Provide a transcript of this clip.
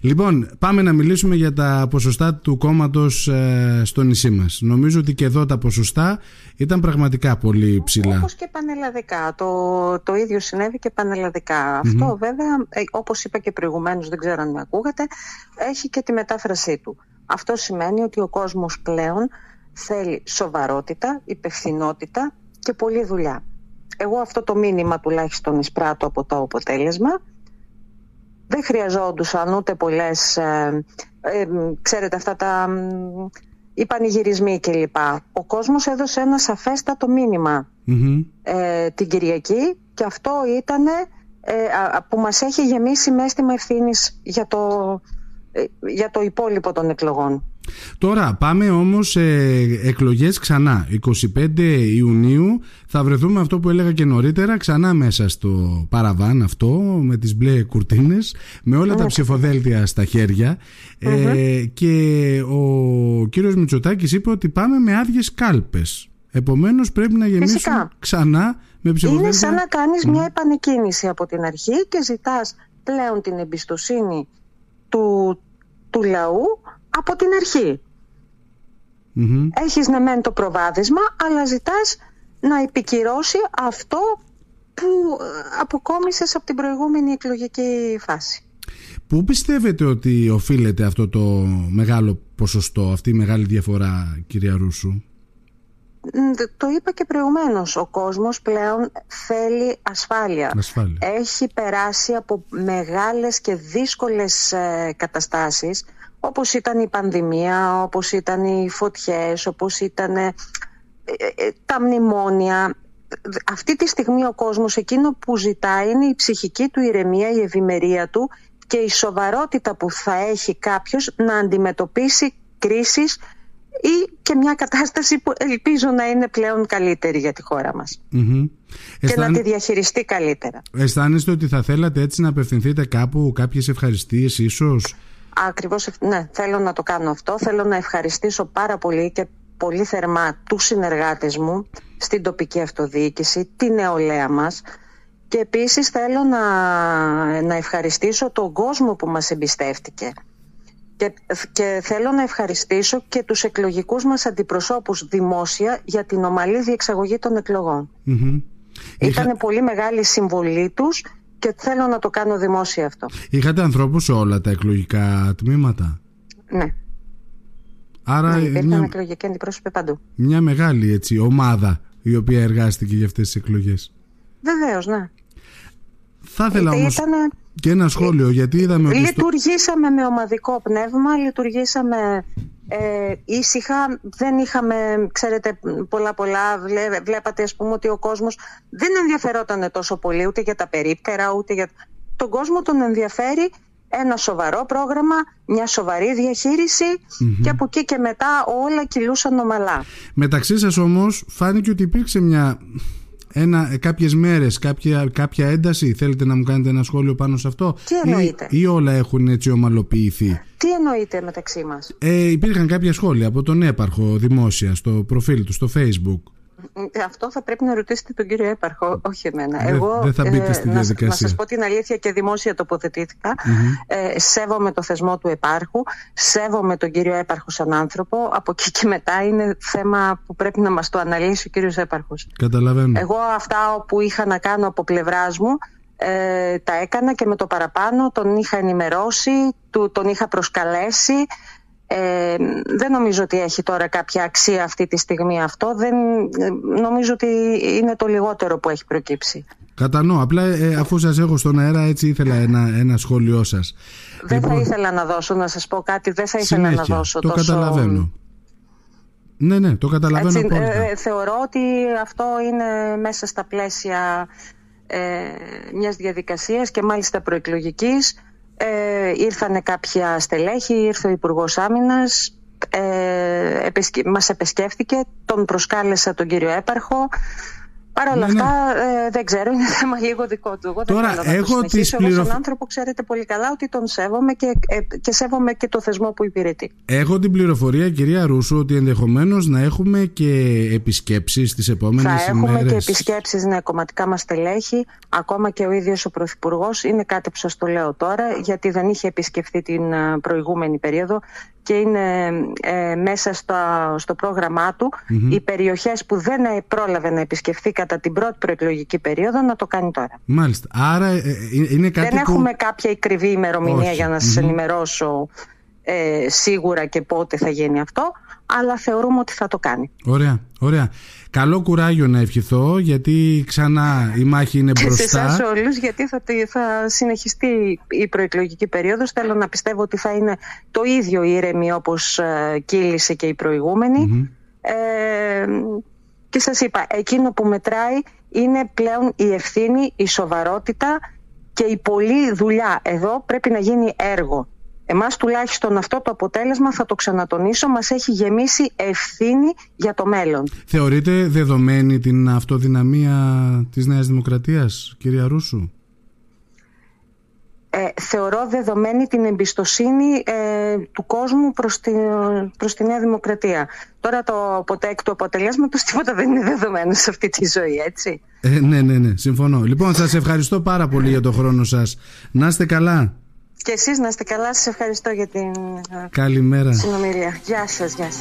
Λοιπόν, πάμε να μιλήσουμε για τα ποσοστά του κόμματος ε, στο νησί μας. Νομίζω ότι και εδώ τα ποσοστά ήταν πραγματικά πολύ ψηλά. Όπως και πανελλαδικά. Το, το ίδιο συνέβη και πανελλαδικά. Αυτό βέβαια, ε, όπως είπα και προηγουμένως, δεν ξέρω αν με ακούγατε, έχει και τη μετάφρασή του. Αυτό σημαίνει ότι ο κόσμος πλέον θέλει σοβαρότητα, υπευθυνότητα και πολλή δουλειά. Εγώ αυτό το μήνυμα τουλάχιστον εισπράττω από το αποτέλεσμα. Δεν χρειαζόντουσαν ούτε πολλές, ε, ε, ξέρετε αυτά τα οι πανηγυρισμοί κλπ. Ο κόσμος έδωσε ένα σαφέστατο ε, την Κυριακή και αυτό ήταν ε, που μας έχει γεμίσει με αίσθημα ευθύνης για το, για το υπόλοιπο των εκλογών. Τώρα πάμε όμως σε εκλογές ξανά. 25 Ιουνίου θα βρεθούμε αυτό που έλεγα και νωρίτερα ξανά μέσα στο παραβάν αυτό με τις μπλε κουρτίνες με όλα τα ψηφοδέλτια στα χέρια ε, και ο κύριος Μητσοτάκης είπε ότι πάμε με άδειες κάλπες. Επομένως πρέπει να γεμίσουμε ξανά με ψηφοδέλτια. Είναι σαν να κάνεις μια επανεκκίνηση από την αρχή και ζητάς πλέον την εμπιστοσύνη του, του λαού από την αρχή. Mm-hmm. Έχεις ναι μεν το προβάδισμα, αλλά ζητάς να επικυρώσει αυτό που ε, αποκόμισες από την προηγούμενη εκλογική φάση. Πού πιστεύετε ότι οφείλεται αυτό το μεγάλο ποσοστό, αυτή η μεγάλη διαφορά, κυρία Ρούσου; Το είπα και προηγουμένως, ο κόσμος πλέον θέλει ασφάλεια. ασφάλεια. Έχει περάσει από μεγάλες και δύσκολες ε, καταστάσεις όπως ήταν η πανδημία, όπως ήταν οι φωτιές, όπως ήταν ε, ε, τα μνημόνια. Αυτή τη στιγμή ο κόσμος εκείνο που ζητάει είναι η ψυχική του ηρεμία, η ευημερία του και η σοβαρότητα που θα έχει κάποιος να αντιμετωπίσει κρίσεις ή και μια κατάσταση που ελπίζω να είναι πλέον καλύτερη για τη χώρα μας και να τη διαχειριστεί καλύτερα. Αισθάνεστε ότι θα θέλατε έτσι να απευθυνθείτε κάπου κάποιες ευχαριστίες ίσως; Ακριβώς, ναι, θέλω να το κάνω αυτό. Θέλω να ευχαριστήσω πάρα πολύ και πολύ θερμά τους συνεργάτες μου στην τοπική αυτοδιοίκηση, τη νεολαία μας και επίσης θέλω να, να ευχαριστήσω τον κόσμο που μας εμπιστεύτηκε. Και, και θέλω να ευχαριστήσω και τους εκλογικούς μας αντιπροσώπους δημόσια για την ομαλή διεξαγωγή των εκλογών. Ήταν πολύ μεγάλη συμβολή τους και θέλω να το κάνω δημόσια αυτό. Είχατε ανθρώπους σε όλα τα εκλογικά τμήματα; Ναι. Άρα ναι, υπήρχαν μια... εκλογικοί αντιπρόσωποι παντού. Μια μεγάλη έτσι, ομάδα η οποία εργάστηκε για αυτές τις εκλογές. Βεβαίως, ναι. Θα ήθελα όμως και ένα σχόλιο γιατί είδαμε ότι... Λειτουργήσαμε με ομαδικό πνεύμα, λειτουργήσαμε ε, ήσυχα, δεν είχαμε, ξέρετε, πολλά πολλά, βλέπατε ας πούμε ότι ο κόσμος δεν ενδιαφερόταν τόσο πολύ ούτε για τα περίπτερα, ούτε για... Τον κόσμο τον ενδιαφέρει ένα σοβαρό πρόγραμμα, μια σοβαρή και από εκεί και μετά όλα κυλούσαν ομαλά. Μεταξύ σας όμως φάνηκε ότι υπήρξε μια ένα, κάποιες μέρες, κάποια, κάποια ένταση; Θέλετε να μου κάνετε ένα σχόλιο πάνω σε αυτό; Τι εννοείτε; Ή, ή όλα έχουν έτσι ομαλοποιηθεί; Τι εννοείτε μεταξύ μας; Ε, υπήρχαν κάποια σχόλια από τον έπαρχο δημόσια στο προφίλ του, στο facebook. Ε, αυτό θα πρέπει να ρωτήσετε τον κύριο Έπαρχο, όχι εμένα. Δεν, Εγώ, δεν θα μπείτε στη διαδικασία. Να, να σας πω την αλήθεια και δημόσια τοποθετήθηκα. Ε, σέβομαι το θεσμό του Επάρχου, σέβομαι τον κύριο Έπαρχο σαν άνθρωπο. Από εκεί και μετά είναι θέμα που πρέπει να μας το αναλύσει ο κύριος Έπαρχος. Καταλαβαίνω. Εγώ αυτά που είχα να κάνω από πλευράς μου ε, τα έκανα και με το παραπάνω τον είχα ενημερώσει, του, τον είχα προσκαλέσει ε, δεν νομίζω ότι έχει τώρα κάποια αξία αυτή τη στιγμή αυτό. Δεν, νομίζω ότι είναι το λιγότερο που έχει προκύψει. Κατανοώ. Απλά ε, αφού σας έχω στον αέρα, έτσι ήθελα ένα, ένα σχόλιο σας. Δεν λοιπόν, θα ήθελα να δώσω, να σας πω κάτι. Δεν θα ήθελα να δώσω το τόσο... καταλαβαίνω. Ναι, ναι, το καταλαβαίνω έτσι, ε, Θεωρώ ότι αυτό είναι μέσα στα πλαίσια ε, μιας διαδικασίας και μάλιστα προεκλογικής ε, ήρθανε κάποια στελέχη, ήρθε ο Υπουργός Άμυνας, ε, μας επισκέφθηκε, τον προσκάλεσα τον κύριο Έπαρχο. Παρ' όλα Ναι, ναι. αυτά ε, δεν ξέρω, είναι θέμα λίγο δικό του. Εγώ Τώρα, δεν θέλω να έχω το τις συνεχίσω. Εγώ πληροφ- σαν άνθρωπο ξέρετε πολύ καλά ότι τον σέβομαι και, ε, και σέβομαι και το θεσμό που υπηρετεί. Έχω την πληροφορία, κυρία Ρούσου, ότι ενδεχομένως να έχουμε και επισκέψεις τις επόμενες Θα έχουμε ημέρες. και επισκέψεις ναι, κομματικά μας στελέχη, ακόμα και ο ίδιος ο Πρωθυπουργός. Είναι κάτι που σας το λέω τώρα, γιατί δεν είχε επισκεφθεί την ε, προηγούμενη περίοδο και είναι ε, μέσα στα, στο πρόγραμμά του οι περιοχές που δεν ε, πρόλαβε να επισκεφθεί κατά την πρώτη προεκλογική περίοδο να το κάνει τώρα. Μάλιστα. Άρα ε, ε, είναι κάτι δεν που... έχουμε κάποια κρυβή ημερομηνία Όχι. για να σας ενημερώσω ε, σίγουρα και πότε θα γίνει αυτό, αλλά θεωρούμε ότι θα το κάνει. Ωραία, ωραία. Καλό κουράγιο να ευχηθώ, γιατί ξανά η μάχη είναι Και σε μπροστά. εσάς όλους, γιατί θα, τη- θα συνεχιστεί η προεκλογική περίοδος. Θέλω να πιστεύω ότι θα είναι το ίδιο ήρεμη όπως κύλησε και η προηγούμενη. Ε, και σας είπα, εκείνο που μετράει είναι πλέον η ευθύνη, η σοβαρότητα και η πολλή δουλειά. Εδώ πρέπει να γίνει έργο. Εμάς τουλάχιστον αυτό το αποτέλεσμα, θα το ξανατονίσω, μας έχει γεμίσει ευθύνη για το μέλλον. Θεωρείτε δεδομένη την αυτοδυναμία της Νέας Δημοκρατίας, κυρία Ρούσου; ε, θεωρώ δεδομένη την εμπιστοσύνη ε, του κόσμου προς τη, προς τη Νέα Δημοκρατία. Τώρα το αποτέκ του αποτελέσματος τίποτα δεν είναι δεδομένο σε αυτή τη ζωή, έτσι. Ε, ναι, ναι, ναι, συμφωνώ. Λοιπόν, σας ευχαριστώ πάρα πολύ για το χρόνο σας. Να είστε καλά. Και εσείς να είστε καλά, σας ευχαριστώ για την ε, Καλημέρα. συνομιλία. Γεια σας, γεια σας.